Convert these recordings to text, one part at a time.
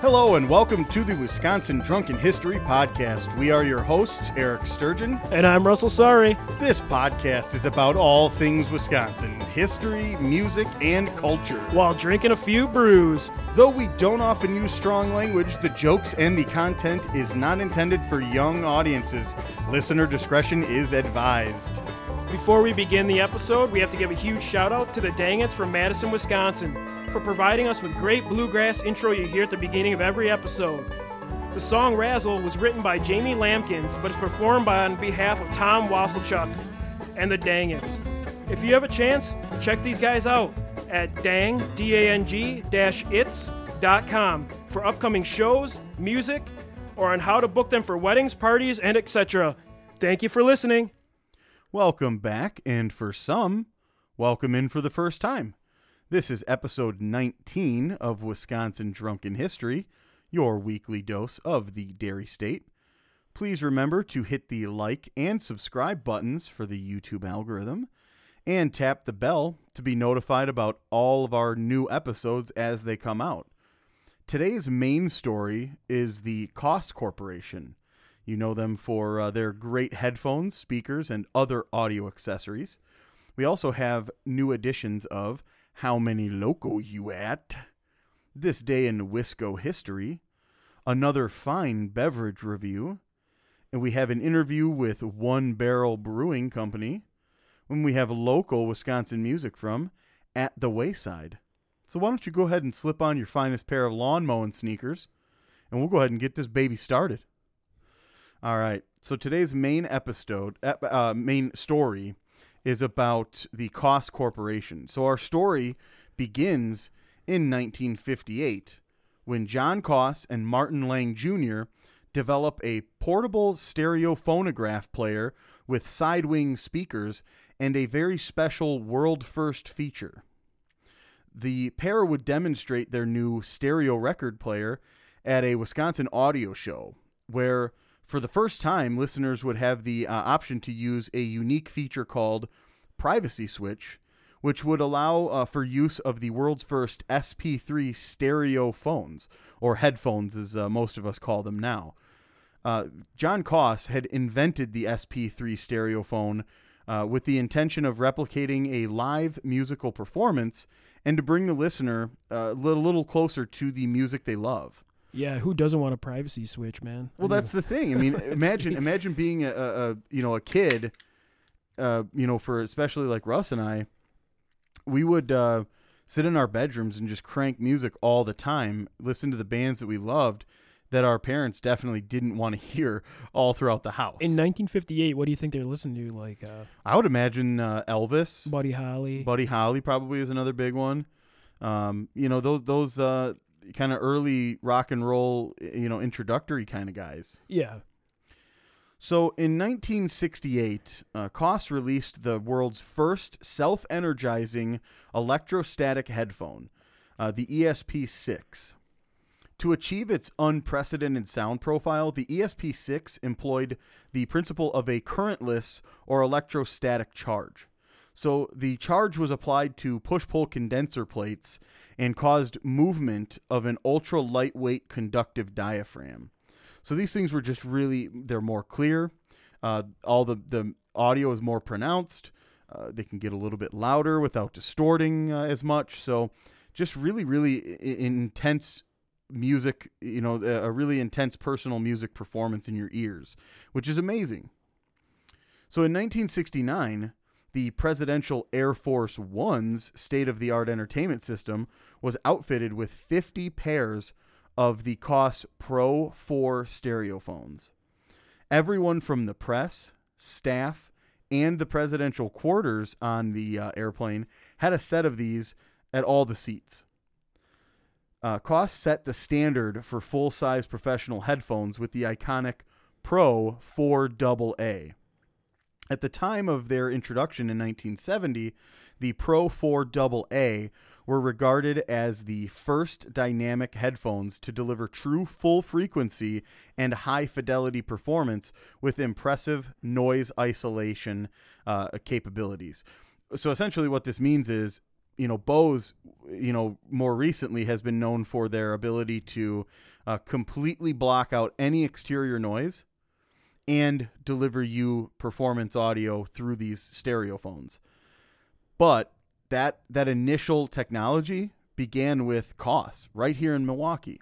Hello and welcome to the Wisconsin Drunken History Podcast. We are your hosts, Eric Sturgeon. And I'm Russell Sorry. This podcast is about all things Wisconsin history, music, and culture. While drinking a few brews. Though we don't often use strong language, the jokes and the content is not intended for young audiences. Listener discretion is advised. Before we begin the episode, we have to give a huge shout out to the Dangits from Madison, Wisconsin for providing us with great bluegrass intro you hear at the beginning of every episode. The song Razzle was written by Jamie Lampkins, but is performed by on behalf of Tom Wasselchuk and the Dangits. If you have a chance, check these guys out at dang, D-A-N-G, its.com for upcoming shows, music, or on how to book them for weddings, parties, and etc. Thank you for listening. Welcome back, and for some, welcome in for the first time. This is episode 19 of Wisconsin Drunken History, your weekly dose of the Dairy State. Please remember to hit the like and subscribe buttons for the YouTube algorithm and tap the bell to be notified about all of our new episodes as they come out. Today's main story is the Koss Corporation. You know them for uh, their great headphones, speakers, and other audio accessories. We also have new editions of how Many Loco You At? This Day in Wisco History, another fine beverage review, and we have an interview with One Barrel Brewing Company, when we have local Wisconsin music from At the Wayside. So why don't you go ahead and slip on your finest pair of lawn mowing sneakers, and we'll go ahead and get this baby started. All right. So today's main episode, uh, main story is about the Koss Corporation. So our story begins in 1958 when John Koss and Martin Lang Jr. develop a portable stereo phonograph player with side wing speakers and a very special world first feature. The pair would demonstrate their new stereo record player at a Wisconsin audio show where for the first time, listeners would have the uh, option to use a unique feature called Privacy Switch, which would allow uh, for use of the world's first SP3 stereo phones, or headphones as uh, most of us call them now. Uh, John Koss had invented the SP3 stereo phone uh, with the intention of replicating a live musical performance and to bring the listener uh, a little, little closer to the music they love. Yeah, who doesn't want a privacy switch, man? Well, that's the thing. I mean, imagine imagine being a, a, a, you know a kid, uh, you know, for especially like Russ and I, we would uh, sit in our bedrooms and just crank music all the time, listen to the bands that we loved that our parents definitely didn't want to hear all throughout the house. In 1958, what do you think they're listening to? Like, uh, I would imagine uh, Elvis, Buddy Holly. Buddy Holly probably is another big one. Um, you know those those uh, kind of early rock and roll, you know, introductory kind of guys. Yeah. So in 1968, uh, Koss released the world's first self energizing electrostatic headphone, uh, the ESP6. To achieve its unprecedented sound profile, the ESP6 employed the principle of a currentless or electrostatic charge. So the charge was applied to push pull condenser plates and caused movement of an ultra lightweight conductive diaphragm. So these things were just really, they're more clear. Uh, all the, the audio is more pronounced. Uh, they can get a little bit louder without distorting uh, as much. So just really, really I- intense music, you know, a really intense personal music performance in your ears, which is amazing. So in 1969, the Presidential Air Force One's state of the art entertainment system was outfitted with 50 pairs of the Koss Pro 4 stereophones. Everyone from the press, staff, and the presidential quarters on the uh, airplane had a set of these at all the seats. Uh, Koss set the standard for full size professional headphones with the iconic Pro 4 AA. At the time of their introduction in 1970, the Pro 4 AA were regarded as the first dynamic headphones to deliver true full frequency and high fidelity performance with impressive noise isolation uh, capabilities. So essentially, what this means is you know, Bose, you know, more recently has been known for their ability to uh, completely block out any exterior noise and deliver you performance audio through these stereo phones. But that that initial technology began with Koss right here in Milwaukee.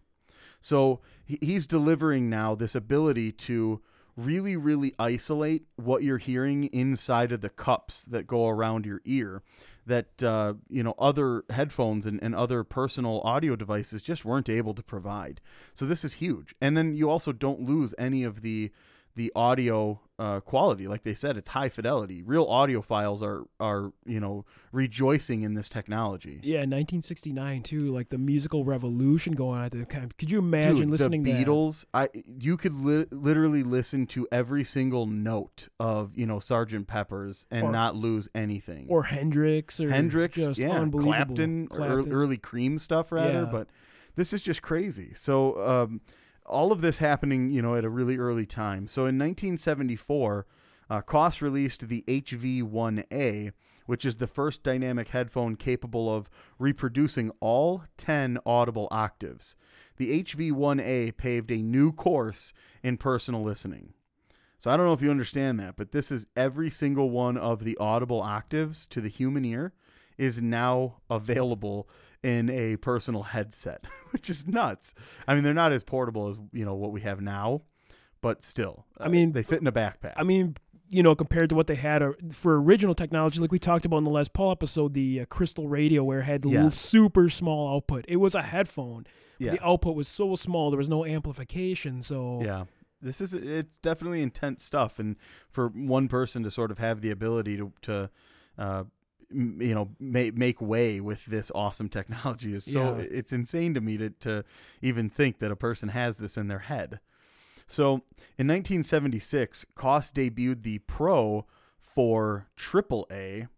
So he's delivering now this ability to really, really isolate what you're hearing inside of the cups that go around your ear that uh, you know other headphones and, and other personal audio devices just weren't able to provide. So this is huge. And then you also don't lose any of the the audio uh, quality. Like they said, it's high fidelity. Real audiophiles are are you know rejoicing in this technology. Yeah, 1969 too. Like the musical revolution going on at the time. Could you imagine Dude, listening the to Beatles? I you could li- literally listen to every single note of you know Sergeant Pepper's and Or- not lose anything. or Hendrix or Hendrix, yeah. Clapton, Clapton. early Cream stuff rather. Yeah. But this is just crazy. So um, all of this happening, you know, at a really early time. So in 1974, uh, Koss released the HV1A, which is the first dynamic headphone capable of reproducing all 10 audible octaves. The HV1A paved a new course in personal listening. So I don't know if you understand that, but this is every single one of the audible octaves to the human ear is now available in a personal headset, which is nuts. I mean, they're not as portable as, you know, what we have now, but still. I mean, they fit in a backpack. I mean, you know, compared to what they had uh, for original technology, like we talked about in the Les Paul episode, the uh, Crystal Radio, where it had Yes. super small output. It was a headphone. but yeah. The output was so small, there was no amplification. So Yeah. This is it's definitely intense stuff and for one person to sort of have the ability to to uh you know make make way with this awesome technology is so Yeah. it's insane to me to to even think that a person has this in their head. So, in 1976, Koss debuted the Pro 4 AAA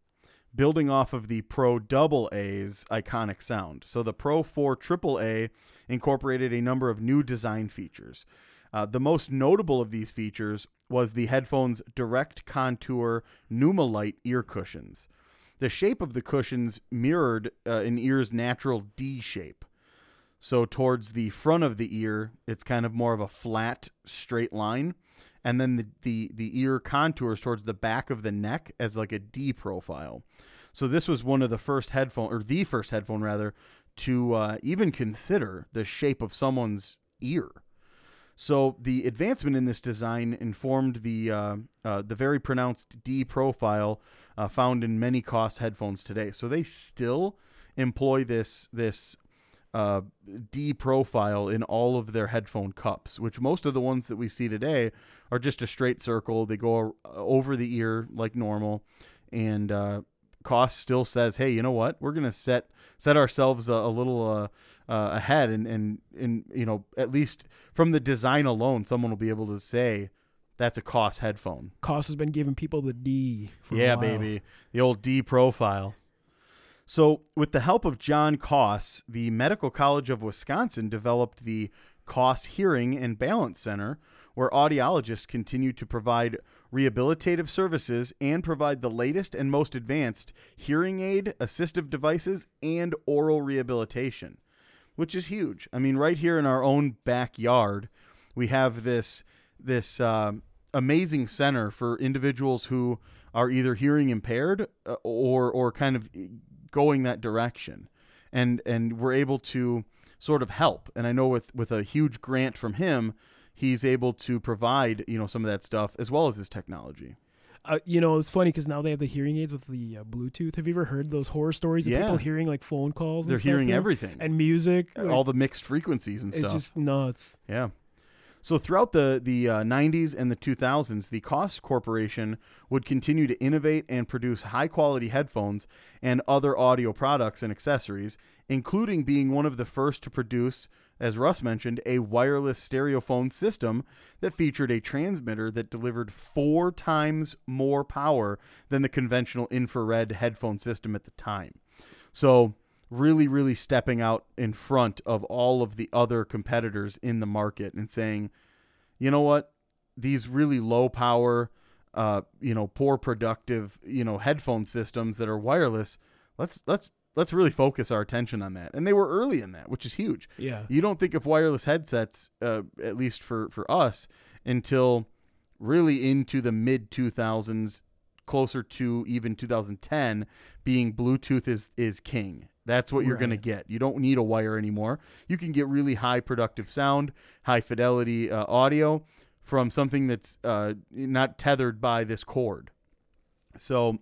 building off of the Pro Double A's iconic sound. So the Pro 4 AAA incorporated a number of new design features. Uh, the most notable of these features was the headphone's direct contour Numalite ear cushions. The shape of the cushions mirrored uh, an ear's natural D shape. So towards the front of the ear, it's kind of more of a flat, straight line, and then the the, the ear contours towards the back of the neck as like a D profile. So this was one of the first headphone, or the first headphone rather, to uh, even consider the shape of someone's ear. So the advancement in this design informed the uh, uh, the very pronounced D profile uh, found in many Koss headphones today. So they still employ this this uh, D profile in all of their headphone cups, which most of the ones that we see today are just a straight circle. They go over the ear like normal, and uh, Koss still says, "Hey, you know what? We're gonna set set ourselves a, a little uh, uh, ahead, and and and you know at least from the design alone, someone will be able to say." That's a Koss headphone. Koss has been giving people the D. Yeah, baby. The old D profile. So, with the help of John Koss, the Medical College of Wisconsin developed the Koss Hearing and Balance Center, where audiologists continue to provide rehabilitative services and provide the latest and most advanced hearing aid, assistive devices, and aural rehabilitation, which is huge. I mean, right here in our own backyard, we have this this um, amazing center for individuals who are either hearing impaired uh, or or kind of going that direction, and and we're able to sort of help. And I know with with a huge grant from him, he's able to provide you know some of that stuff as well as his technology. Uh, you know, it's funny because now they have the hearing aids with the uh, Bluetooth. Have you ever heard those horror stories of Yeah. people hearing like phone calls? and They're hearing everything, and music. like, all the mixed frequencies and stuff. it's stuff. just nuts. Yeah. So throughout the the uh, 90s and the 2000s, the Koss Corporation would continue to innovate and produce high quality headphones and other audio products and accessories, including being one of the first to produce, as Russ mentioned, a wireless stereophone system that featured a transmitter that delivered four times more power than the conventional infrared headphone system at the time. So really, really stepping out in front of all of the other competitors in the market and saying, you know what, these really low power, uh, you know, poor productive, you know, headphone systems that are wireless, let's let's let's really focus our attention on that. And they were early in that, which is huge. Yeah. You don't think of wireless headsets, uh, at least for for us, until really into the mid 2000s, closer to even 2010, being Bluetooth is is king. That's what you're going to get. You don't need a wire anymore. You can get really high productive sound, high fidelity uh, audio from something that's uh, not tethered by this cord. So,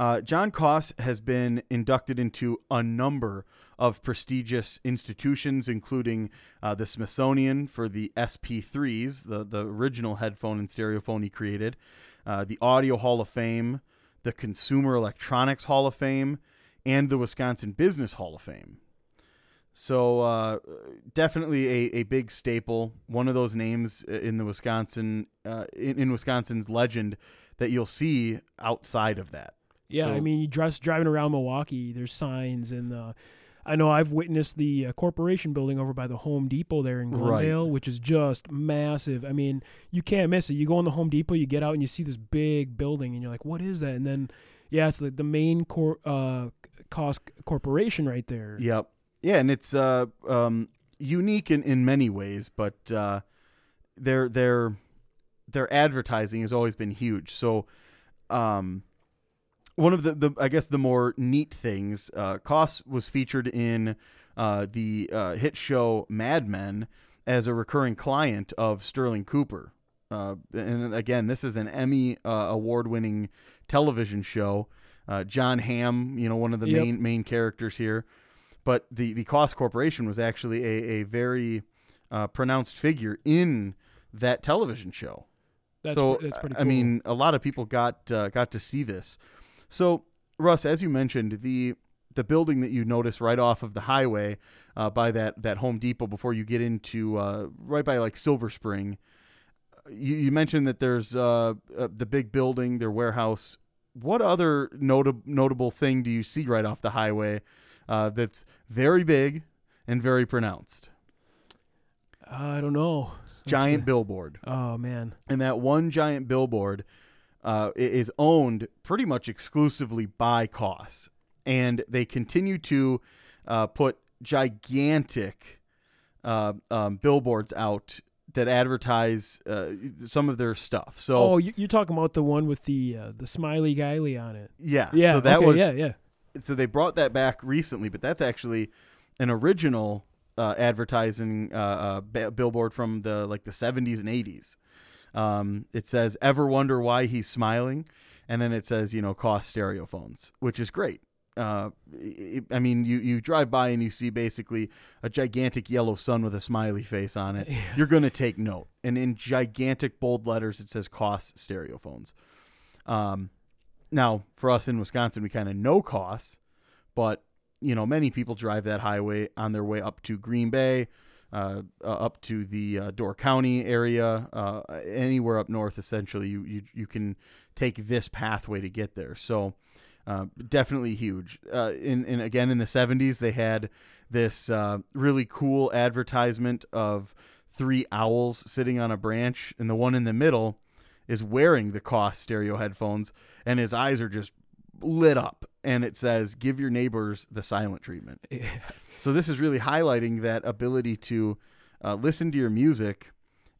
uh, John Koss has been inducted into a number of prestigious institutions, including uh, the Smithsonian for the SP3s, the, the original headphone and stereophone he created, uh, the Audio Hall of Fame, the Consumer Electronics Hall of Fame, and the Wisconsin Business Hall of Fame. So uh, definitely a, a big staple, one of those names in the Wisconsin uh, in, in Wisconsin's legend that you'll see outside of that. Yeah, So- I mean, you just driving around Milwaukee, there's signs, and uh, I know I've witnessed the uh, corporation building over by the Home Depot there in Right. Glendale, which is just massive. I mean, you can't miss it. You go in the Home Depot, you get out, and you see this big building, and you're like, "What is that?" And then, yeah, it's like the main cor- uh, Koss corporation right there. Yep. Yeah, and it's uh, um, unique in, in many ways, but uh, their their their advertising has always been huge. So, um, one of the, the I guess the more neat things, uh, was featured in uh, the uh, hit show Mad Men as a recurring client of Sterling Cooper. Uh, and again, this is an Emmy uh, award-winning television show. Uh, Jon Hamm, you know, one of the Yep. main main characters here. But the the Koss Corporation was actually a, a very uh, pronounced figure in that television show. That's so that's pretty. I mean, a lot of people got uh, got to see this. So Russ, as you mentioned, the the building that you notice right off of the highway uh, by that that Home Depot before you get into uh, right by like Silver Spring. You, you mentioned that there's uh, uh, the big building, their warehouse. What other notable notable thing do you see right off the highway uh, that's very big and very pronounced? I don't know. Giant billboard. Oh man. and that one giant billboard uh, is owned pretty much exclusively by Koss, and they continue to uh, put gigantic uh, um, billboards out that advertise uh, some of their stuff. So Oh, you, you're talking about the one with the uh, the smiley guyley on it. yeah, Yeah. so that okay, was yeah, yeah. so they brought that back recently, but that's actually an original uh, advertising uh, uh, billboard from the like the 70s and 80s. Um, it says, "Ever wonder why he's smiling?" And then it says, you know, Koss stereophones, which is great. Uh, i I mean, you you drive by and you see basically a gigantic yellow sun with a smiley face on it. You're gonna take note, and in gigantic bold letters it says "Koss stereophones." Um, now, for us in Wisconsin, we kind of know costs, but you know, many people drive that highway on their way up to Green Bay, uh, uh, up to the uh, Door County area, uh, anywhere up north. Essentially, you, you you can take this pathway to get there. So, uh, definitely huge. Uh, in in again in the '70s, they had this uh, really cool advertisement of three owls sitting on a branch, and the one in the middle is wearing the Koss stereo headphones, and his eyes are just lit up. And it says, "Give your neighbors the silent treatment." So this is really highlighting that ability to uh, listen to your music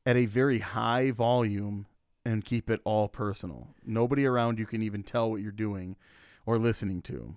at a very high volume and keep it all personal. Nobody around you can even tell what you're doing or listening to.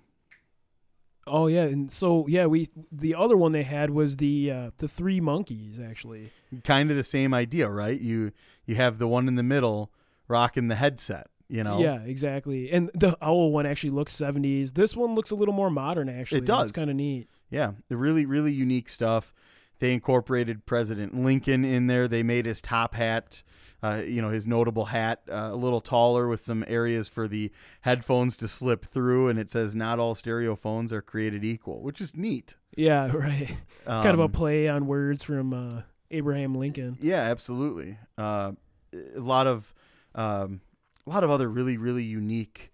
Oh yeah, and so yeah, we the other one they had was the uh, the three monkeys actually. Kind of the same idea, right? You you have the one in the middle rocking the headset. You know, Yeah, exactly. And the owl one actually looks 70s. This one looks a little more modern actually. It does. It's kind of neat. Yeah, the really really unique stuff. They incorporated President Lincoln in there. They made his top hat, uh, you know, his notable hat, uh, a little taller with some areas for the headphones to slip through, and it says "Not all stereo phones are created equal," which is neat. Yeah, right. kind of a Um, play on words from uh, Abraham Lincoln. Yeah, absolutely. Uh, a lot of um, a lot of other really really unique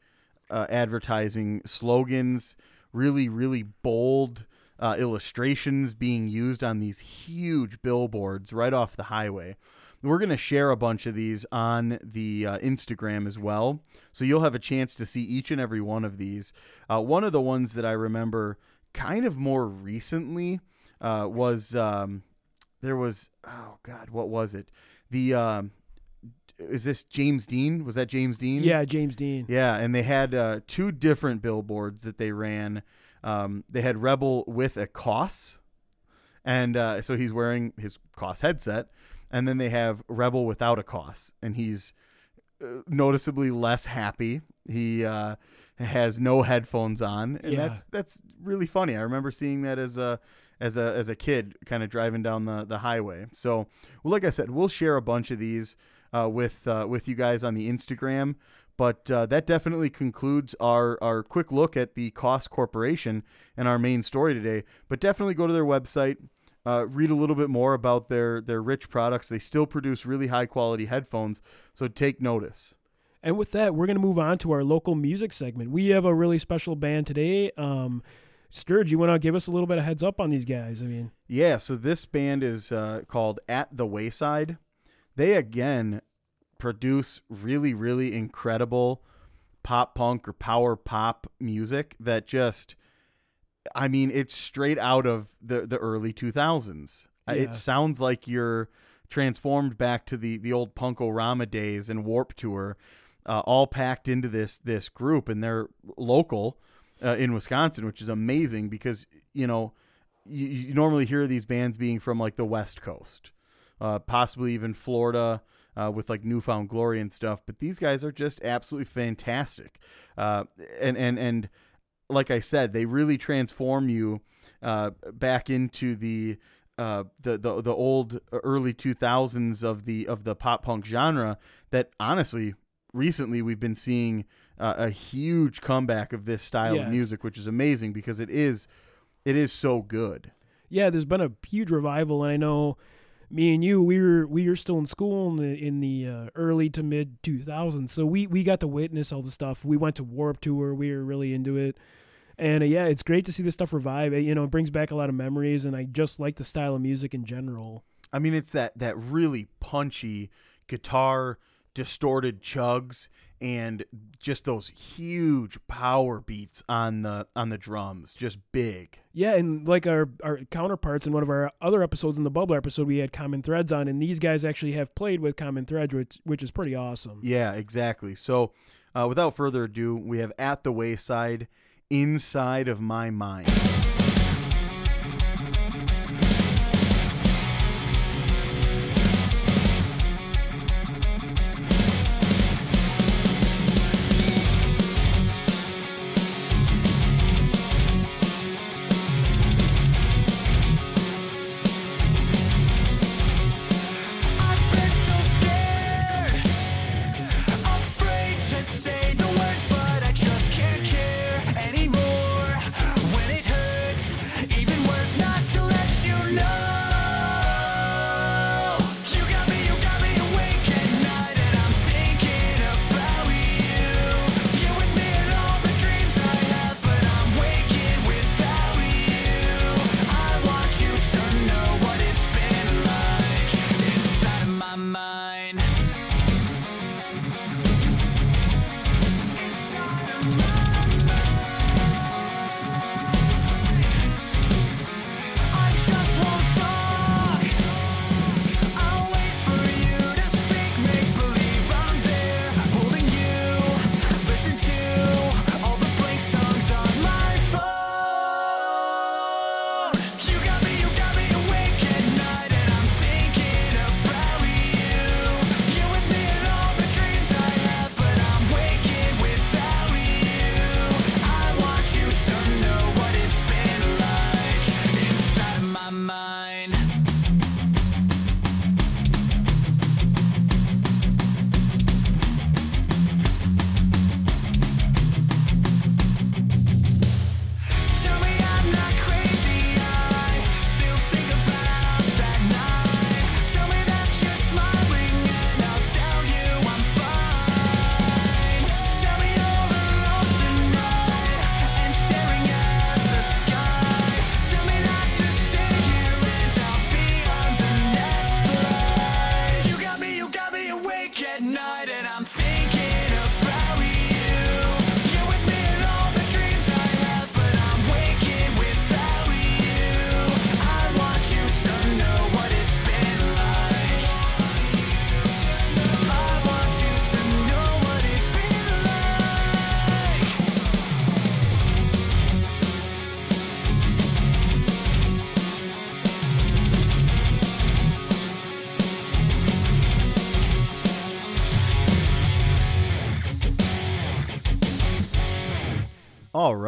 uh, advertising slogans, really really bold uh, illustrations being used on these huge billboards right off the highway. We're going to share a bunch of these on the uh, Instagram as well. So you'll have a chance to see each and every one of these. Uh, one of the ones that I remember kind of more recently uh, was um, there was, oh God, what was it? The. Um, is this James Dean? Was that James Dean? Yeah, James Dean. Yeah, and they had uh, two different billboards that they ran. Um, they had Rebel with a Koss, and uh, so he's wearing his Koss headset, and then they have Rebel without a Koss, and he's uh, noticeably less happy. He uh, has no headphones on, and Yeah. that's that's really funny. I remember seeing that as a as a as a kid, kind of driving down the the highway. So, well, like I said, we'll share a bunch of these uh, with uh, with you guys on the Instagram. But uh, that definitely concludes our, our quick look at the Koss Corporation and our main story today. But definitely go to their website, uh, read a little bit more about their, their rich products. They still produce really high quality headphones, so take notice. And with that, we're going to move on to our local music segment. We have a really special band today. Um, Sturge, you want to give us a little bit of heads up on these guys? I mean, Yeah, so this band is uh, called At the Wayside. They again produce really, really incredible pop punk or power pop music that just, I mean, it's straight out of the, the early 2000s. Uh, Yeah. It sounds like you're transformed back to the, the old Punkorama days and Warped Tour, uh, all packed into this this group, and they're local uh, in Wisconsin, which is amazing because you know you, you normally hear these bands being from like the West Coast, uh, possibly even Florida uh, with like New Found Glory and stuff. But these guys are just absolutely fantastic, uh, and and and like I said, they really transform you uh, back into the. Uh, the, the the old early 2000s of the of the pop punk genre that honestly recently we've been seeing uh, a huge comeback of this style Yeah, of music which is amazing because it is it is so good yeah, there's been a huge revival, and I know me and you, we were we were still in school in the in the uh, early to mid 2000s, so we we got to witness all the stuff. We went to Warped Tour, we were really into it, and uh, yeah, it's great to see this stuff revive. It, you know, it brings back a lot of memories, and I just like the style of music in general. I mean, it's that that really punchy guitar distorted chugs and just those huge power beats on the on the drums, just big. Yeah, and like our, our counterparts in one of our other episodes in the bubble episode, we had Common Threads on, and these guys actually have played with Common Threads, which, which is pretty awesome. Yeah, exactly. So, uh, without further ado, we have at the wayside, inside of my mind.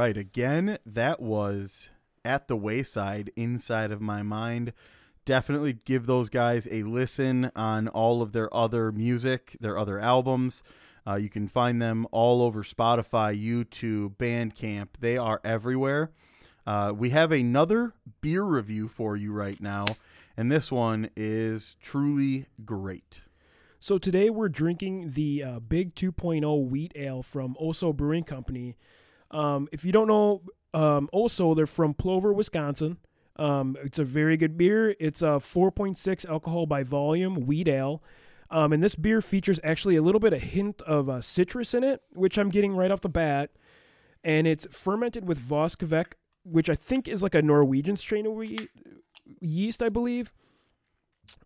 Right, again, that was at the wayside inside of my mind. Definitely give those guys a listen on all of their other music, their other albums. Uh, you can find them all over Spotify, YouTube, Bandcamp. They are everywhere. Uh, we have another beer review for you right now, and this one is truly great. So today we're drinking the uh, Big 2.0 Wheat Ale from O'so Brewing Company. Um, if you don't know um, O'so, they're from Plover, Wisconsin. Um, it's a very good beer. It's a 4.6 alcohol by volume wheat ale. Um, and this beer features actually a little bit of hint of uh, citrus in it, which I'm getting right off the bat. And it's fermented with Voss kveik, which I think is like a Norwegian strain of yeast, I believe.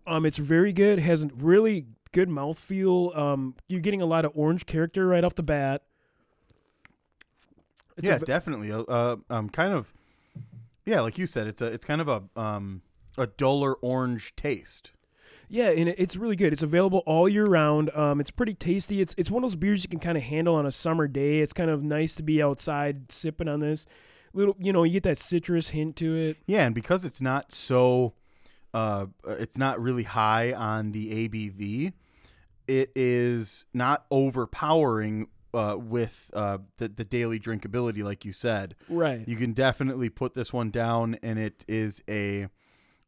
Um, it's very good. Has a really good mouthfeel. Um, you're getting a lot of orange character right off the bat. It's yeah, v- definitely. Uh, uh, um, kind of. Yeah, like you said, it's a it's kind of a um a duller orange taste. Yeah, and it's really good. It's available all year round. Um, it's pretty tasty. It's it's one of those beers you can kind of handle on a summer day. It's kind of nice to be outside sipping on this. Little, you know, you get that citrus hint to it. Yeah, and because it's not so, uh, it's not really high on the ABV. It is not overpowering uh, with uh, the the daily drinkability, like you said. Right. You can definitely put this one down, and it is a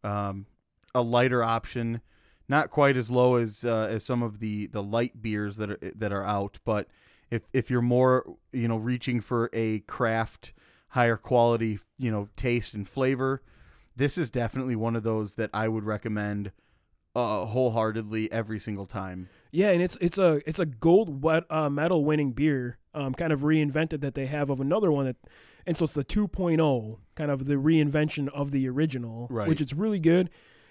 um, a lighter option. Not quite as low as uh, as some of the, the light beers that are that are out, but if if you're more you know reaching for a craft higher quality you know taste and flavor, this is definitely one of those that I would recommend uh, wholeheartedly every single time. Yeah, and it's it's a it's a gold wet, uh, medal winning beer, um, kind of reinvented that they have of another one that, and so it's the 2.0, kind of the reinvention of the original, Right. which is really good.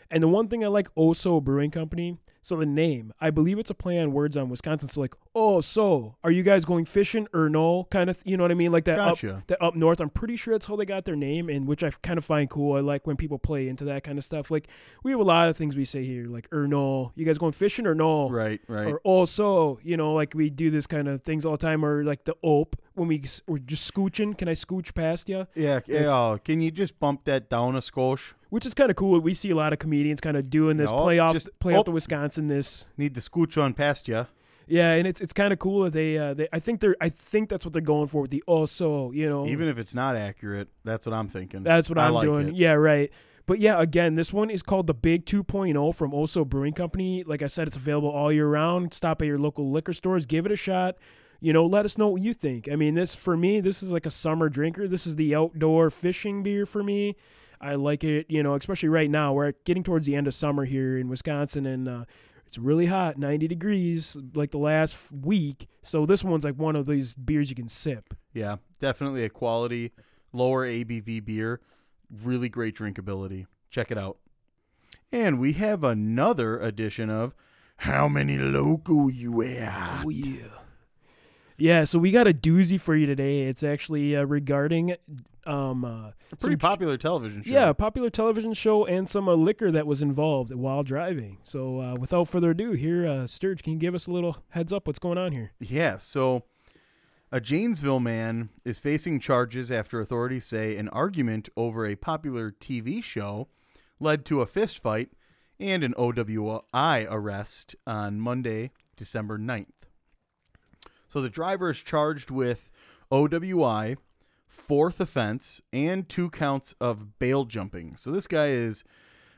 And the one thing I like O'so Brewing Company, so the name, I believe it's a play on words on Wisconsin. So like, oh, so are you guys going fishing or no? Kind of, you know what I mean? Like that Gotcha. up that up north. I'm pretty sure that's how they got their name, and which I kind of find cool. I like when people play into that kind of stuff. Like we have a lot of things we say here, like or no, you guys going fishing or no? Right, right. or oh, also, you know, like we do this kind of things all the time, or like the ope when we we're just scooching. Can I scooch past you? yeah, it's- yeah. oh, Can you just bump that down a skosh? Which is kind of cool. We see a lot of comedians kind of doing this No, play off, just play off the Wisconsin. This, Need to scooch on past you. yeah, and it's it's kind of cool that they uh, they I think they're I think that's what they're going for with the also, you know, Even if it's not accurate, that's what I'm thinking. That's what I I'm like doing. it. Yeah, right. But yeah, again, this one is called the Big 2.0 from O'so Brewing Company. Like I said, it's available all year round. Stop at your local liquor stores, give it a shot. You know, let us know what you think. I mean, this for me, this is like a summer drinker. This is the outdoor fishing beer for me. I like it, you know, especially right now. We're getting towards the end of summer here in Wisconsin, and uh, it's really hot, 90 degrees, like the last week. So this one's like one of these beers you can sip. Yeah, definitely a quality, lower ABV beer. Really great drinkability. Check it out. And we have another edition of How Many Loco You At? Oh yeah. Yeah, so we got a doozy for you today. It's actually uh, regarding um uh, A pretty popular television show. Yeah, a popular television show and some uh, liquor that was involved while driving. So uh, without further ado, here uh, Sturge, can you give us a little heads up what's going on here? Yeah, so a Janesville man is facing charges after authorities say an argument over a popular TV show led to a fist fight and an OWI arrest on Monday, December 9th. So the driver is charged with OWI, fourth offense, and two counts of bail jumping. So this guy is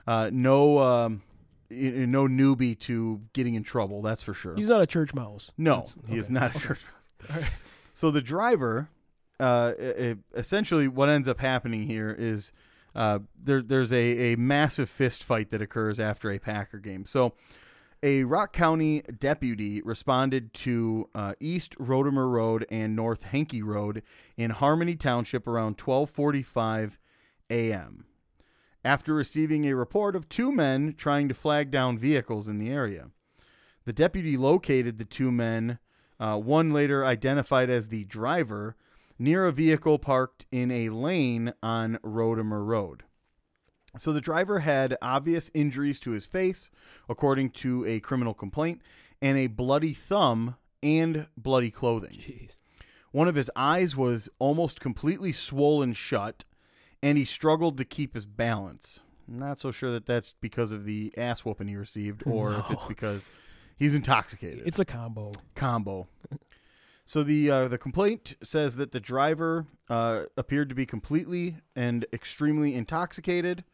uh, no um, no newbie to getting in trouble. That's for sure. He's not a church mouse. No, That's- he is not a church mouse. So the driver, uh, i- i- essentially, what ends up happening here is uh, there, there's a, a massive fist fight that occurs after a Packer game. So a Rock County deputy responded to uh, East Rotamer Road and North Hankey Road in Harmony Township around 12:45 a.m. After receiving a report of two men trying to flag down vehicles in the area. The deputy located the two men, uh, one later identified as the driver, near a vehicle parked in a lane on Rotamer Road. So the driver had obvious injuries to his face, according to a criminal complaint, and a bloody thumb and bloody clothing. Jeez. One of his eyes was almost completely swollen shut, and he struggled to keep his balance. Not so sure that that's because of the ass whooping he received, or if it's because he's intoxicated. It's a combo. combo. So the uh, the complaint says that the driver uh, appeared to be completely and extremely intoxicated,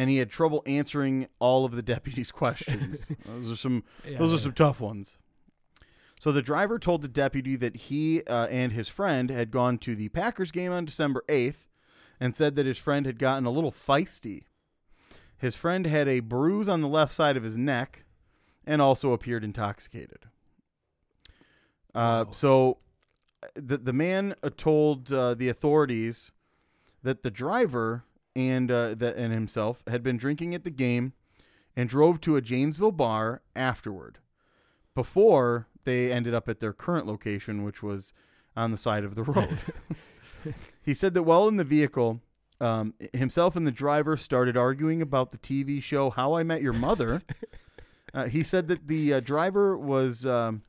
and he had trouble answering all of the deputy's questions. those are some Yeah, those are yeah. some tough ones. So the driver told the deputy that he uh, and his friend had gone to the Packers game on December 8th and said that his friend had gotten a little feisty. His friend had a bruise on the left side of his neck and also appeared intoxicated. Uh, Wow. so uh, the, the man told uh, the authorities that the driver and, uh, that, and himself had been drinking at the game and drove to a Janesville bar afterward before they ended up at their current location, which was on the side of the road. he said that while in the vehicle, um, himself and the driver started arguing about the TV show How I Met Your Mother. uh, he said that the uh, driver was um,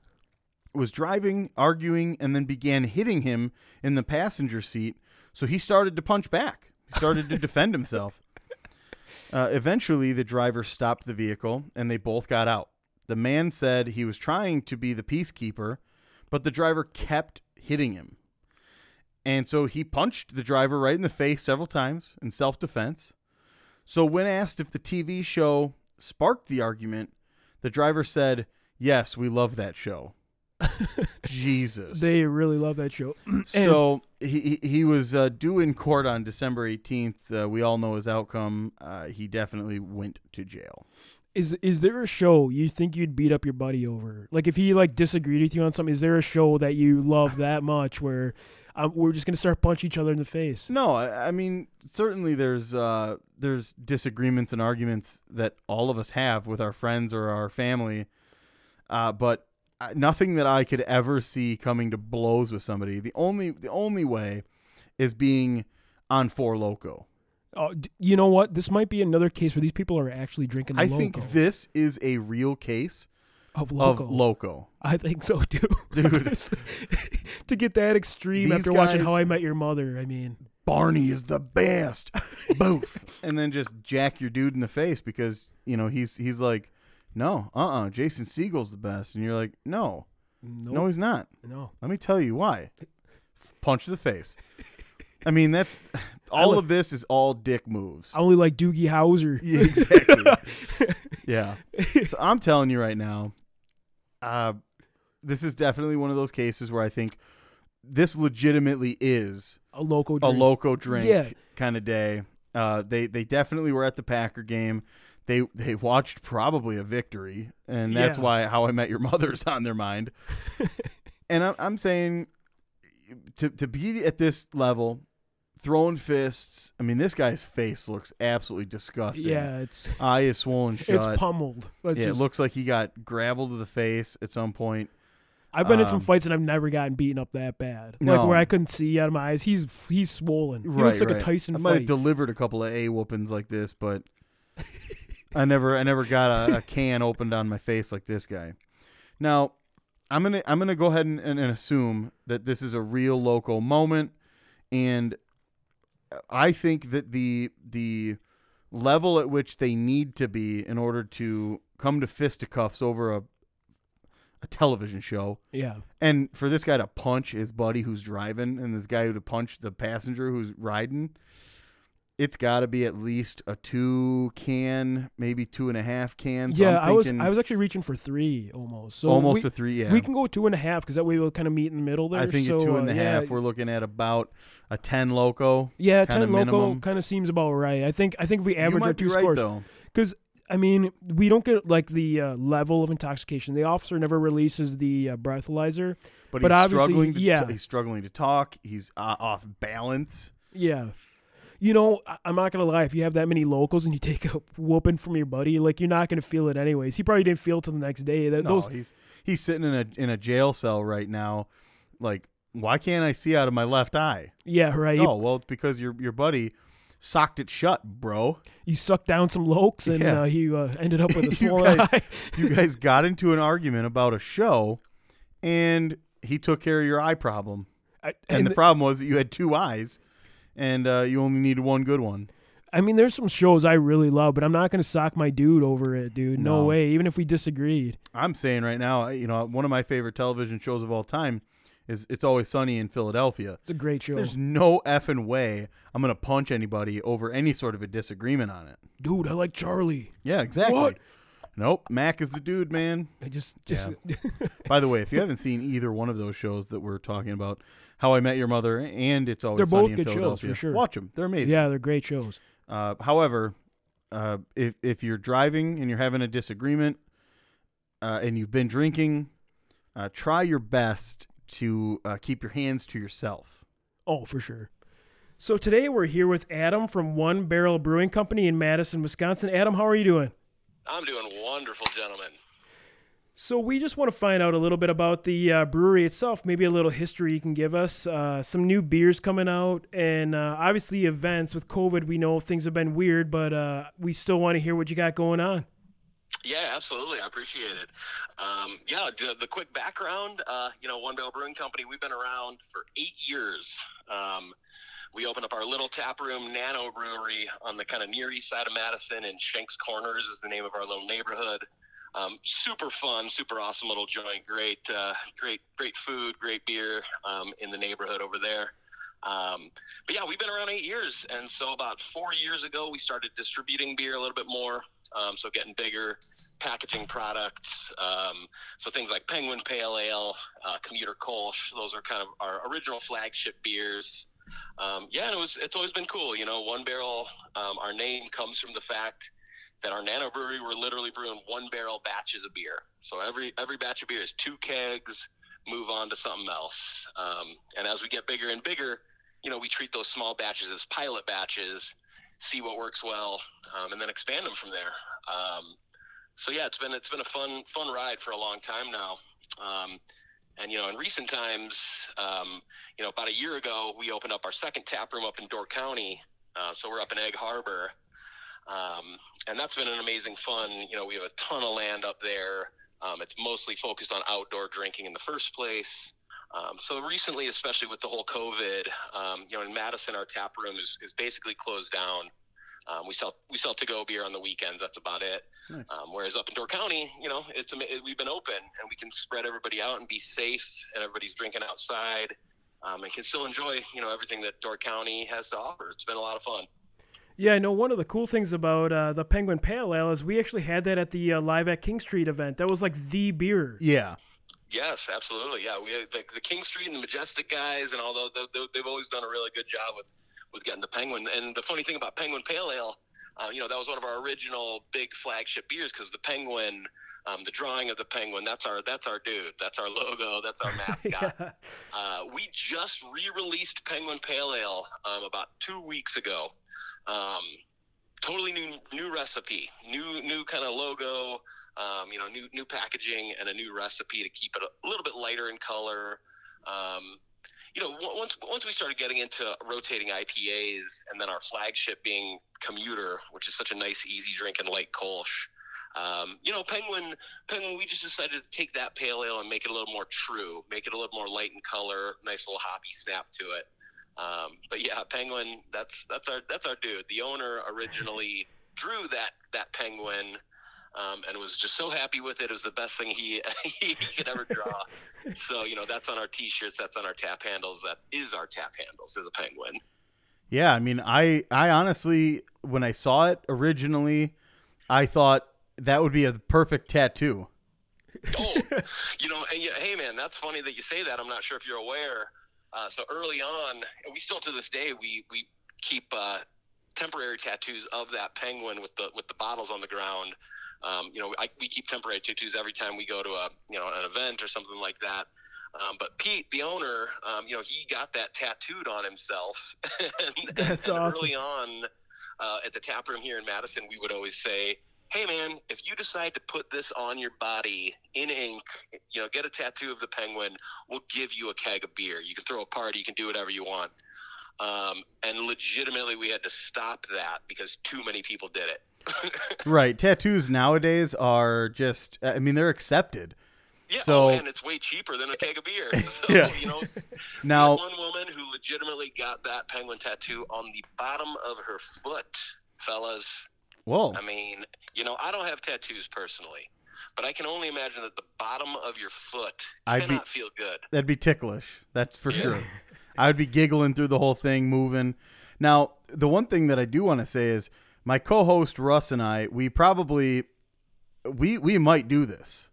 was driving, arguing, and then began hitting him in the passenger seat. So he started to punch back. Started to defend himself. Uh, eventually, the driver stopped the vehicle, and they both got out. The man said he was trying to be the peacekeeper, but the driver kept hitting him. And so he punched the driver right in the face several times in self defense. So, when asked if the TV show sparked the argument, the driver said, Yes, we love that show. Jesus. They really love that show. so he he- he was uh, due in court on December 18th. Uh, we all know his outcome. Uh, he definitely went to jail. Is is there a show you think you'd beat up your buddy over? Like if he like disagreed with you on something, is there a show that you love that much where um, we're just gonna start punching each other in the face? No, I, I mean certainly there's uh, there's disagreements and arguments that all of us have with our friends or our family, uh, but nothing that I could ever see coming to blows with somebody. The only the only way is being on four loco. Oh, d- you know what? This might be another case where these people are actually drinking. I loco think this is a real case of loco. of loco. I think so too, Dude. to get that extreme These after watching How I Met Your Mother, I mean, Barney is the best. Boof. And then just jack your dude in the face because, you know, he's he's like, No, uh uh Jason Segel's the best. And you're like, No, no, no, he's not. no. Let me tell you why. Punch the face. I mean, that's all of this is all dick moves. I only like Doogie Howser. Yeah, exactly. yeah. So I'm telling you right now, uh, this is definitely one of those cases where I think this legitimately is A loco a drink. loco drink Yeah. kind of day. Uh, they they definitely were at the Packer game. They they watched probably a victory, and that's Yeah. why How I Met Your Mother's on their mind. and I'm I'm saying to to be at this level, throwing fists. I mean, this guy's face looks absolutely disgusting. Yeah, it's eye is swollen shut. it's pummeled. Yeah, just- it looks like he got gravel to the face at some point. I've been in some um, fights and I've never gotten beaten up that bad. No. Like where I couldn't see out of my eyes. He's he's swollen. He right, looks like right. a Tyson I might have delivered a couple of a whoopings like this, but I never, I never got a, a can opened on my face like this guy. Now, I'm gonna, I'm gonna go ahead and, and, and assume that this is a real local moment, and I think that the the level at which they need to be in order to come to fisticuffs over a a television show yeah. and for this guy to punch his buddy who's driving and this guy to punch the passenger who's riding, it's got to be at least a two can, maybe two and a half cans. yeah, I was I was actually reaching for three almost. So almost we, a three. Yeah, we can go two and a half because that way we'll kind of meet in the middle there. I think so, at two and uh, a yeah, we're looking at about a ten loco. yeah, ten loco kind of seems about right. I think I think if we average our two right scores, because I mean we don't get like the uh, level of intoxication. The officer never releases the uh, breathalyzer. But, but he's obviously, struggling. To yeah. he's struggling to talk. He's uh, off balance. Yeah. You know, I'm not gonna lie. If you have that many locals and you take a whooping from your buddy, like you're not gonna feel it anyways. He probably didn't feel it till the next day. That No, those, he's he's sitting in a in a jail cell right now. Like, why can't I see out of my left eye? yeah, right. Oh well, it's because your your buddy socked it shut, bro. You sucked down some lokes, and Yeah. uh, he uh, ended up with a You swollen guys- eye. You guys got into an argument about a show, and he took care of your eye problem. I, And, and the problem was that you had two eyes, and uh, you only needed one good one. I mean, there's some shows I really love, but I'm not going to sock my dude over it, dude. No, No. way. Even if we disagreed. I'm saying right now, you know, one of my favorite television shows of all time is It's Always Sunny in Philadelphia. It's a great show. There's no effing way I'm gonna punch anybody over any sort of a disagreement on it. dude, I like Charlie. Yeah, exactly. What? Nope, Mac is the dude, man. I just, just By the way, if you haven't seen either one of those shows that we're talking about, How I Met Your Mother and It's Always They're Sunny both in good shows, for sure. Watch them; they're amazing. yeah, they're great shows. Uh, however, uh, if if you're driving and you're having a disagreement, uh, and you've been drinking, uh, try your best to uh, keep your hands to yourself. Oh, for sure. So today we're here with Adam from One Barrel Brewing Company in Madison, Wisconsin. Adam, how are you doing? I'm doing wonderful, gentlemen. So we just want to find out a little bit about the uh, brewery itself, maybe a little history you can give us, uh, some new beers coming out, and uh, obviously events with COVID. We know things have been weird, but uh, we still want to hear what you got going on. Yeah, absolutely. I appreciate it. Um, yeah, the, the quick background. Uh, you know, One Barrel Brewing Company. We've been around for eight years. Um, we opened up our little tap room, Nano Brewery, on the kind of near east side of Madison, and Schenks Corners is the name of our little neighborhood. Um, super fun, super awesome little joint. Great, uh, great, great food, great beer um, in the neighborhood over there. Um, but yeah, we've been around eight years, and so about four years ago, we started distributing beer a little bit more. Um, so getting bigger, packaging products. Um, so things like Penguin Pale Ale, uh, Commuter Kolsch. Those are kind of our original flagship beers. Um, yeah, and it was it's always been cool. You know, One Barrel. Um, our name comes from the fact that our nano brewery we're literally brewing one barrel batches of beer. So every every batch of beer is two kegs. Move on to something else. Um, and as we get bigger and bigger, you know, we treat those small batches as pilot batches, see what works well, um, and then expand them from there. Um, so yeah, it's been it's been a fun fun ride for a long time now. And you know, in recent times, um, you know, about a year ago, we opened up our second tap room up in Door County. Uh, so we're up in Egg Harbor, um, and that's been an amazing fun. You know, we have a ton of land up there. Um, it's mostly focused on outdoor drinking in the first place. Um, so recently, especially with the whole COVID, um, you know, in Madison, our tap room is, is basically closed down. Um, we sell we sell to go beer on the weekends. That's about it. Nice. Um, whereas up in Door County, you know, it's ama- we've been open and we can spread everybody out and be safe, and everybody's drinking outside, um, and can still enjoy you know everything that Door County has to offer. It's been a lot of fun. Yeah, I know one of the cool things about uh, the Penguin Pale Ale is we actually had that at the uh, Live at King Street event. That was like the beer. Yeah, Yes, absolutely. Yeah, we the, the King Street and the Majestic guys, and all those they, they've always done a really good job with with getting the Penguin. And the funny thing about Penguin Pale Ale, uh, you know, that was one of our original big flagship beers because the Penguin. Um, the drawing of the penguin that's our that's our dude that's our logo that's our mascot Yeah. Uh, we just re-released Penguin Pale Ale um, about two weeks ago. Um, totally new new recipe, new new kind of logo. Um, you know, new new packaging and a new recipe to keep it a little bit lighter in color. You know, once once we started getting into rotating IPAs, and then our flagship being Commuter, which is such a nice, easy drink and light Kolsch. Um, you know, Penguin, Penguin, we just decided to take that pale ale and make it a little more true, make it a little more light in color, nice little hoppy snap to it. Um, but yeah, Penguin, that's that's our that's our dude. The owner originally drew that that penguin, um, and was just so happy with it. It was the best thing he he could ever draw. so you know, that's on our T-shirts, that's on our tap handles. That is our tap handles. Is a penguin. yeah. I mean, I I honestly, when I saw it originally, I thought that would be a perfect tattoo. Oh, you know, and hey man, that's funny that you say that. I'm not sure if you're aware. Uh, so early on, and we still to this day we we keep uh, temporary tattoos of that penguin with the with the bottles on the ground. Um, you know, I, we keep temporary tattoos every time we go to a you know an event or something like that. Um, but Pete, the owner, um, you know, he got that tattooed on himself. and, That's and awesome. Early on, uh, at the tap room here in Madison, we would always say, "Hey, man, if you decide to put this on your body in ink, you know, get a tattoo of the penguin. We'll give you a keg of beer. You can throw a party. You can do whatever you want." Um, and legitimately, we had to stop that because too many people did it. Right. Tattoos nowadays are just, I mean, they're accepted. Yeah, So- oh, and it's way cheaper than a keg of beer. So, Yeah. you know, Now, one woman who legitimately got that penguin tattoo on the bottom of her foot, fellas. whoa, I mean, you know, I don't have tattoos personally, but I can only imagine that the bottom of your foot I'd be- cannot feel good. that'd be ticklish. That's for Yeah. sure. I would be giggling through the whole thing, moving. Now, the one thing that I do want to say is my co-host Russ and I, we probably we we might do this.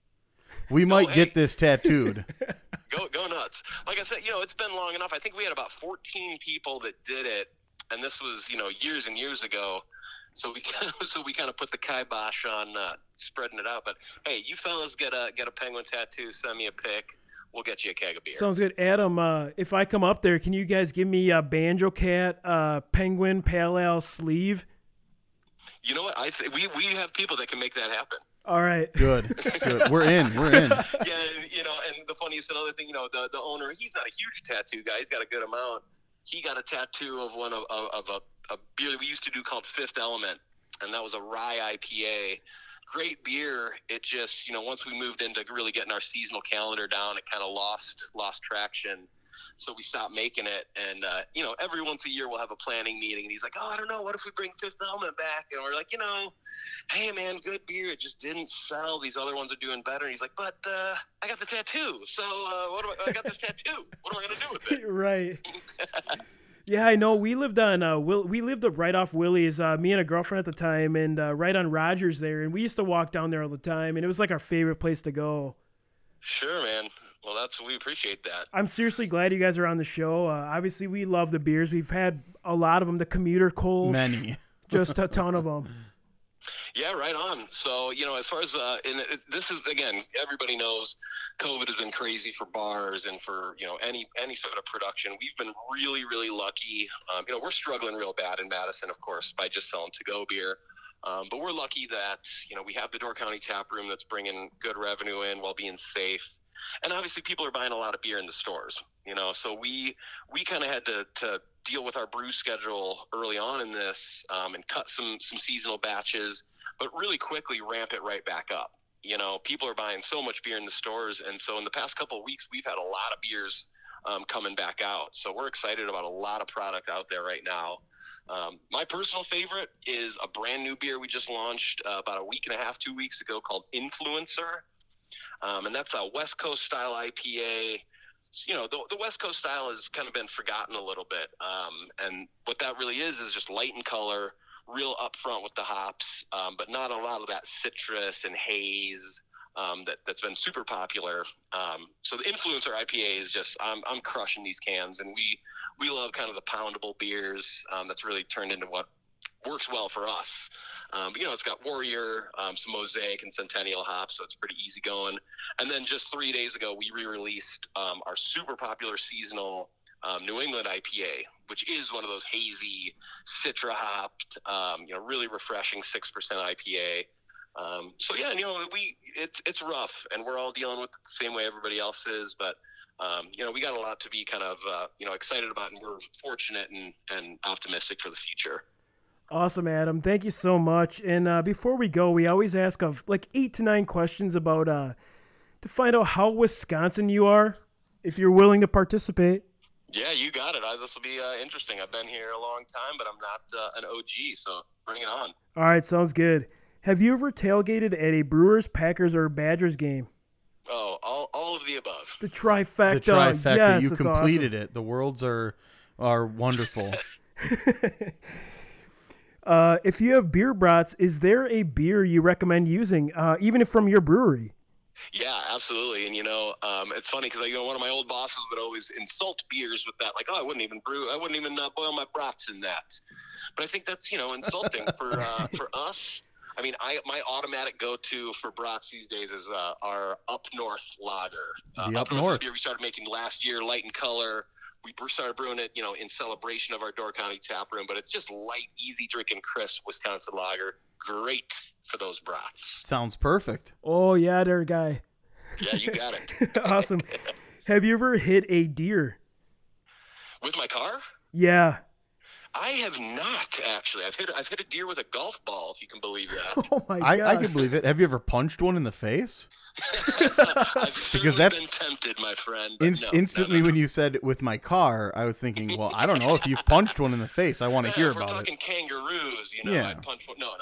We might hey. get this tattooed. Go go nuts. Like I said, you know, it's been long enough. I think we had about 14 people that did it, and this was, you know, years and years ago. So we kind of, so we kind of put the kibosh on uh, spreading it out. But hey, you fellas get a get a penguin tattoo. Send me a pic. We'll get you a keg of beer. Sounds good, Adam. Uh, if I come up there, can you guys give me a banjo cat, uh, penguin, pale ale sleeve? You know what? I th- we we have people that can make that happen. All right. Good, good. We're in. We're in. yeah, you know, and the funniest another thing, you know, the the owner, he's not a huge tattoo guy. He's got a good amount. He got a tattoo of one of of, of a, a beer that we used to do called Fifth Element, and that was a rye IPA. Great beer. It just, you know, once we moved into really getting our seasonal calendar down, it kind of lost lost traction. So we stopped making it, and uh, you know, every once a year we'll have a planning meeting, and he's like, "Oh, I don't know, what if we bring Fifth Element back?" And we're like, "You know, hey man, good beer. It just didn't sell. These other ones are doing better." And he's like, "But uh, I got the tattoo, so uh, what do I? I got this tattoo. What am I gonna do with it?" right. Yeah, I know. We lived on uh, Will. We lived up right off Willie's. Uh, me and a girlfriend at the time, and uh, right on Rogers there. And we used to walk down there all the time, and it was like our favorite place to go. Sure, man. Well, that's we appreciate that. I'm seriously glad you guys are on the show. Uh, obviously, we love the beers. We've had a lot of them. The commuter Kolsch, Many. just a ton of them. Yeah, right on. So, you know, as far as uh, and it, this is again, everybody knows COVID has been crazy for bars and for you know any any sort of production. We've been really, really lucky. Um, you know, we're struggling real bad in Madison, of course, by just selling to go beer. Um, but we're lucky that you know we have the Door County Tap Room that's bringing good revenue in while being safe. And obviously, people are buying a lot of beer in the stores. You know, so we we kind of had to, to deal with our brew schedule early on in this um, and cut some some seasonal batches but really quickly ramp it right back up. You know, people are buying so much beer in the stores, and so in the past couple of weeks, we've had a lot of beers um, coming back out. So we're excited about a lot of product out there right now. Um, my personal favorite is a brand new beer we just launched uh, about a week and a half, two weeks ago, called Influencer, um, and that's a West Coast style IPA. You know, the, the West Coast style has kind of been forgotten a little bit, um, and what that really is is just light in color real upfront with the hops, um, but not a lot of that citrus and haze um, that that's been super popular. Um, so the influencer IPA is just I'm I'm crushing these cans, and we we love kind of the poundable beers. Um, that's really turned into what works well for us. Um, but, you know, it's got Warrior, um, some Mosaic, and Centennial hops, so it's pretty easy going. And then just three days ago, we re-released um, our super popular seasonal um, New England IPA, which is one of those hazy, citra hopped, um, you know, really refreshing six percent IPA. Um, so yeah, you know, we it's it's rough, and we're all dealing with it the same way everybody else is, but. You know, we got a lot to be kind of, uh, you know, excited about, and we're fortunate and, and optimistic for the future. Awesome, Adam. Thank you so much. And uh, before we go, we always ask of like eight to nine questions about uh, to find out how Wisconsin you are, if you're willing to participate. Yeah, you got it. I, this will be uh, interesting. I've been here a long time, but I'm not uh, an OG, so bring it on. All right, sounds good. Have you ever tailgated at a Brewers, Packers, or Badgers game? Oh, all, all of the above. The trifecta. The trifecta. Yes, you it's completed it. The worlds are are wonderful. Uh, if you have beer brats, is there a beer you recommend using, uh, even if from your brewery? Yeah, absolutely. And you know, um, it's funny because you know one of my old bosses would always insult beers with that, like, "Oh, I wouldn't even brew, I wouldn't even uh, boil my brats in that." But I think that's you know insulting for uh, for us. I mean, I my automatic go-to for brats these days is uh, our Up North lager. Uh, Up is a North. beer we started making last year, light in color. We bre- started brewing it, you know, in celebration of our Door County tap room. But it's just light, easy drinking, crisp Wisconsin lager. Great for those brats. Sounds perfect. Oh yeah, there, guy. Yeah, you got it. awesome. Have you ever hit a deer? With my car. Yeah. I have not actually. I've hit I've hit a deer with a golf ball, if you can believe that. Oh my I, god. I can believe it. Have you ever punched one in the face? I've certainly that's been tempted, my friend. but Inst- no, no, instantly, no, when you said with my car, I was thinking, well, I don't know if you've punched one in the face. I want to Yeah, hear if we're about talking it. kangaroos, you know, Yeah. I'd punch one. No, no,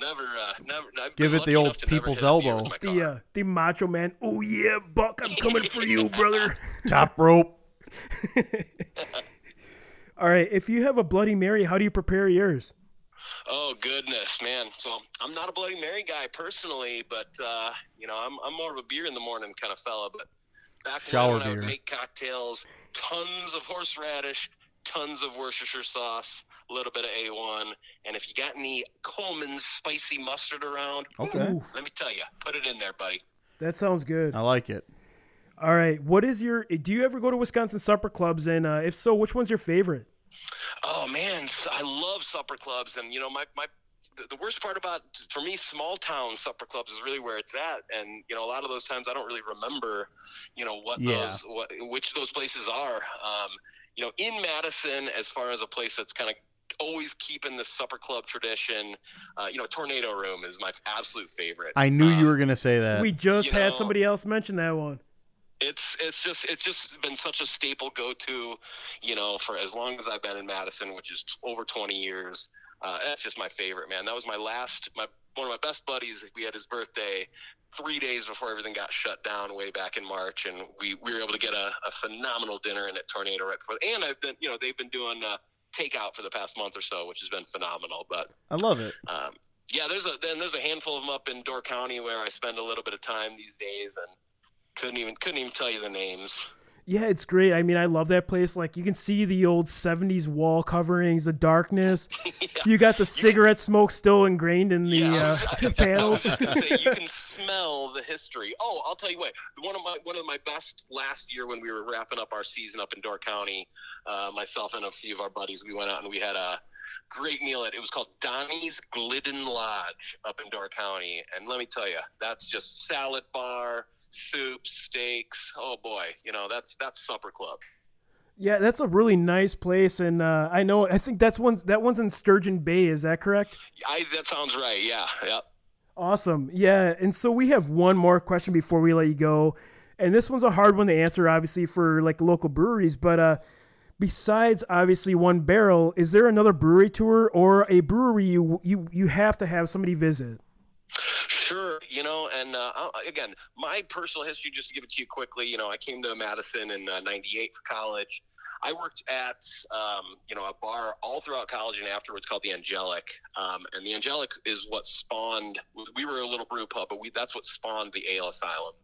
no, never, uh, never. I've Give it the old enough to never people's hit a deer elbow. The uh, the macho man. Oh yeah, Buck, I'm coming for you, brother. Top rope. All right, if you have a Bloody Mary, how do you prepare yours? Oh goodness, man. So I'm not a Bloody Mary guy personally, but uh, you know, I'm I'm more of a beer in the morning kind of fella. But back Shower when I would make cocktails, tons of horseradish, tons of Worcestershire sauce, a little bit of A1, and if you got any Colman's spicy mustard around, Okay. Ooh, let me tell you, put it in there, buddy. that sounds good. I like it. All right, what is your? Do you ever go to Wisconsin supper clubs? And uh, if so, which one's your favorite? Oh man, I love supper clubs, and you know my my the- the worst part about for me small town supper clubs is really where it's at, and you know a lot of those times I don't really remember, you know what Yeah. those what which those places are. Um, you know, in Madison, as far as a place that's kind of always keeping the supper club tradition, uh, you know, Tornado Room is my absolute favorite. I knew you Um, were gonna say that. we just you had know- somebody else mention that one. It's it's just it's just been such a staple go to you know for as long as i've been in madison which is over 20 years. Uh, that's just my favorite man. That was my last my one of my best buddies. We had his birthday three days before everything got shut down way back in march and we, we were able to get a, a phenomenal dinner in at tornado right before and i've been you know they've been doing uh, takeout for the past month or so which has been phenomenal but I love it. um, yeah, there's a then there's a handful of them up in Door County where I spend a little bit of time these days, and couldn't even couldn't even tell you the names. Yeah, it's great. I mean, I love that place. Like you can see the old '70s wall coverings, the darkness. You got the cigarette smoke still ingrained in the yeah, uh, I panels. say you can smell the history. Oh, I'll tell you what. One of my one of my best last year when we were wrapping up our season up in Door County, uh, myself and a few of our buddies, we went out and we had a great meal at it was called Donny's Glidden Lodge up in Door County, and let me tell you, that's just salad bar, soup, steaks. Oh boy, you know that's that's supper club. Yeah, that's a really nice place, and uh, I know. I think that's one. That one's in Sturgeon Bay. Is that correct? I that sounds right. Yeah, yep. Awesome. Yeah, and so we have one more question before we let you go, and this one's a hard one to answer, obviously for like local breweries. But uh, besides obviously One Barrel, is there another brewery tour or a brewery you you you have to have somebody visit? Sure, you know, and uh, again, my personal history, just to give it to you quickly, you know, I came to Madison in uh, '98 for college. I worked at, um, you know, a bar all throughout college and afterwards called the Angelic, um, and the Angelic is what spawned. We were a little brew pub, but we that's what spawned the Ale Asylum.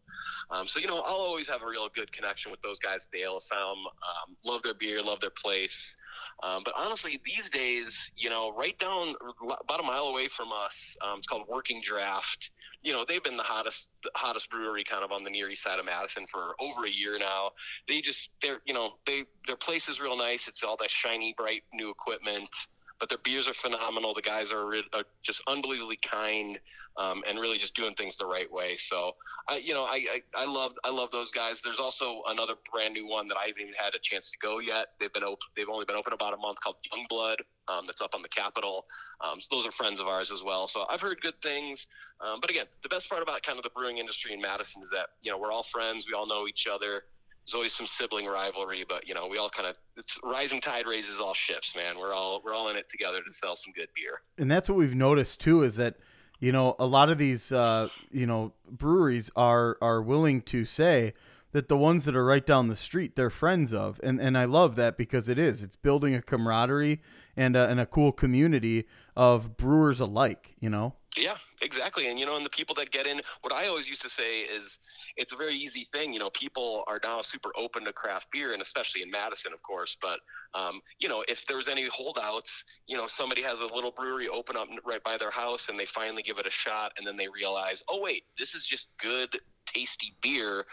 Um, so you know, I'll always have a real good connection with those guys at the Ale Asylum. Um, love their beer, love their place. Um, but honestly, these days, you know, right down about a mile away from us, um, it's called Working Draft. You know, they've been the hottest, hottest brewery kind of on the near east side of Madison for over a year now. They just, they're, you know, they their place is real nice. It's all that shiny, bright new equipment, but their beers are phenomenal. The guys are, re- are just unbelievably kind um, and really just doing things the right way. So, I, you know, I, I, I love I love those guys. There's also another brand new one that I haven't even had a chance to go yet. They've been open. They've only been open about a month called Youngblood. Um, that's up on the Capitol. Um, so those are friends of ours as well. So I've heard good things. Um, but again, the best part about kind of the brewing industry in Madison is that you know we're all friends. We all know each other. There's always some sibling rivalry, but you know we all kind of it's rising tide raises all ships, man. We're all we're all in it together to sell some good beer. and that's what we've noticed too is that you know a lot of these uh, you know breweries are are willing to say that the ones that are right down the street they're friends of and and I love that because it is it's building a camaraderie and a, and a cool community of brewers alike you know Yeah, exactly. And you know, and the people that get in, what I always used to say is, it's a very easy thing. You know, people are now super open to craft beer, and especially in Madison, of course. But um, you know, if there's any holdouts, you know, somebody has a little brewery open up right by their house, and they finally give it a shot, and then they realize, oh wait, this is just good, tasty beer.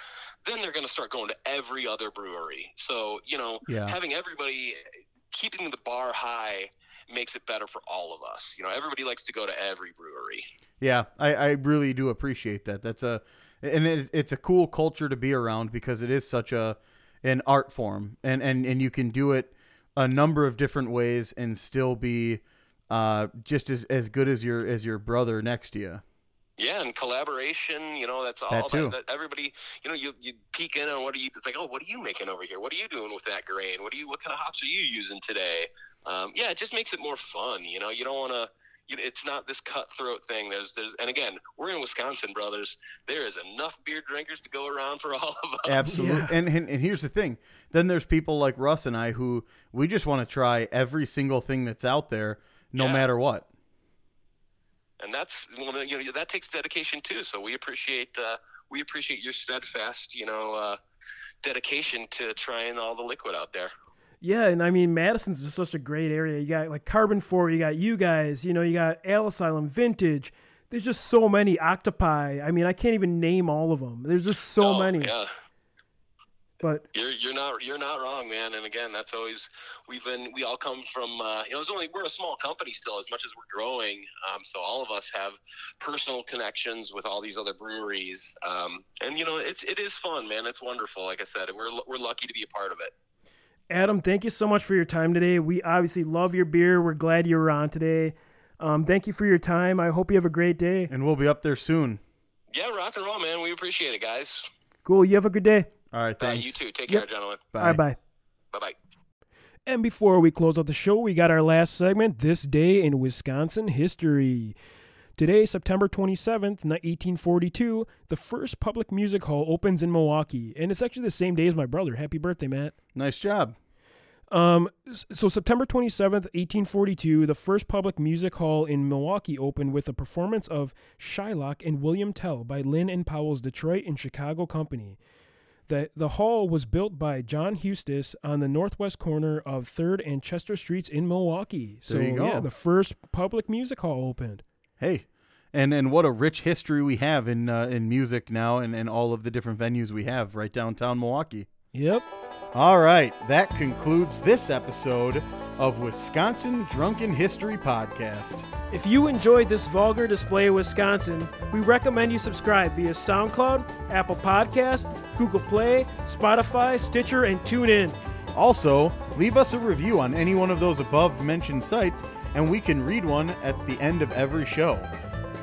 Then they're going to start going to every other brewery. So you know, Yeah. having everybody keeping the bar high makes it better for all of us. You know, everybody likes to go to every brewery. Yeah, I, I really do appreciate that. That's a and it, it's a cool culture to be around because it is such a an art form and and and you can do it a number of different ways and still be uh, just as, as good as your as your brother next to you. Yeah, and collaboration, you know, that's all That too. that, everybody, you know, you you peek in on what are you it's like, oh, what are you making over here? What are you doing with that grain? What are you what kind of hops are you using today? Um, yeah, it just makes it more fun, you know. You don't want to you it's not this cutthroat thing. There's there's and again, we're in Wisconsin, brothers. There is enough beer drinkers to go around for all of us. Absolutely. Yeah. And, and and here's the thing. Then there's people like Russ and I who we just want to try every single thing that's out there, no Yeah. matter what. And that's well, you know that takes dedication too. So we appreciate uh, we appreciate your steadfast, you know, uh, dedication to trying all the liquid out there. Yeah, and I mean Madison's just such a great area. You got like Karben4, you got you guys, you know, you got Ale Asylum, Vintage. There's just so many octopi. I mean, I can't even name all of them. There's just so Oh, many. Yeah, But you're you're not you're not wrong, man. And again, that's always we've been we all come from uh, you know it's only we're a small company still as much as we're growing. Um, so all of us have personal connections with all these other breweries. Um, and you know it's it is fun, man. It's wonderful. Like I said, we're we're lucky to be a part of it. Adam, thank you so much for your time today. We obviously love your beer. We're glad you were on today. Um, thank you for your time. I hope you have a great day. And we'll be up there soon. Yeah, rock and roll, man. We appreciate it, guys. Cool. You have a good day. All right, Uh, thanks. you too. Take Yep. care, gentlemen. Bye. Bye bye. Bye bye. And before we close out the show, we got our last segment, This Day in Wisconsin History. Today, September 27th, 1842, the first public music hall opens in Milwaukee. And it's actually the same day as my brother. Happy birthday, Matt. Nice job. Um, so September 27th, 1842, the first public music hall in Milwaukee opened with a performance of Shylock and William Tell by Lynn and Powell's Detroit and Chicago Company. The, the hall was built by John Hustis on the northwest corner of 3rd and Chester Streets in Milwaukee. So, There you go. yeah, the first public music hall opened. Hey, and and what a rich history we have in uh, in music now, and, and all of the different venues we have right downtown Milwaukee. Yep. All right, that concludes this episode of Wisconsin Drunken History Podcast. If you enjoyed this vulgar display of Wisconsin, we recommend you subscribe via SoundCloud, Apple Podcast, Google Play, Spotify, Stitcher, and TuneIn. Also, leave us a review on any one of those above mentioned sites, and we can read one at the end of every show.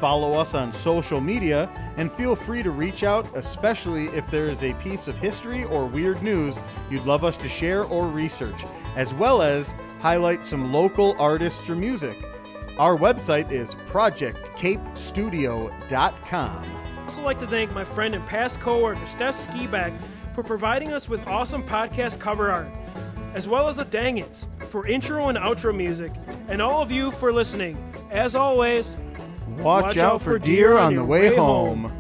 Follow us on social media and feel free to reach out, especially if there is a piece of history or weird news you'd love us to share or research, as well as highlight some local artists or music. Our website is projectcapestudio.com. I'd also like to thank my friend and past coworker Steph Skiback for providing us with awesome podcast cover art, as well as the Dangits for intro and outro music, and all of you for listening. As always, Watch, out for deer on the way home.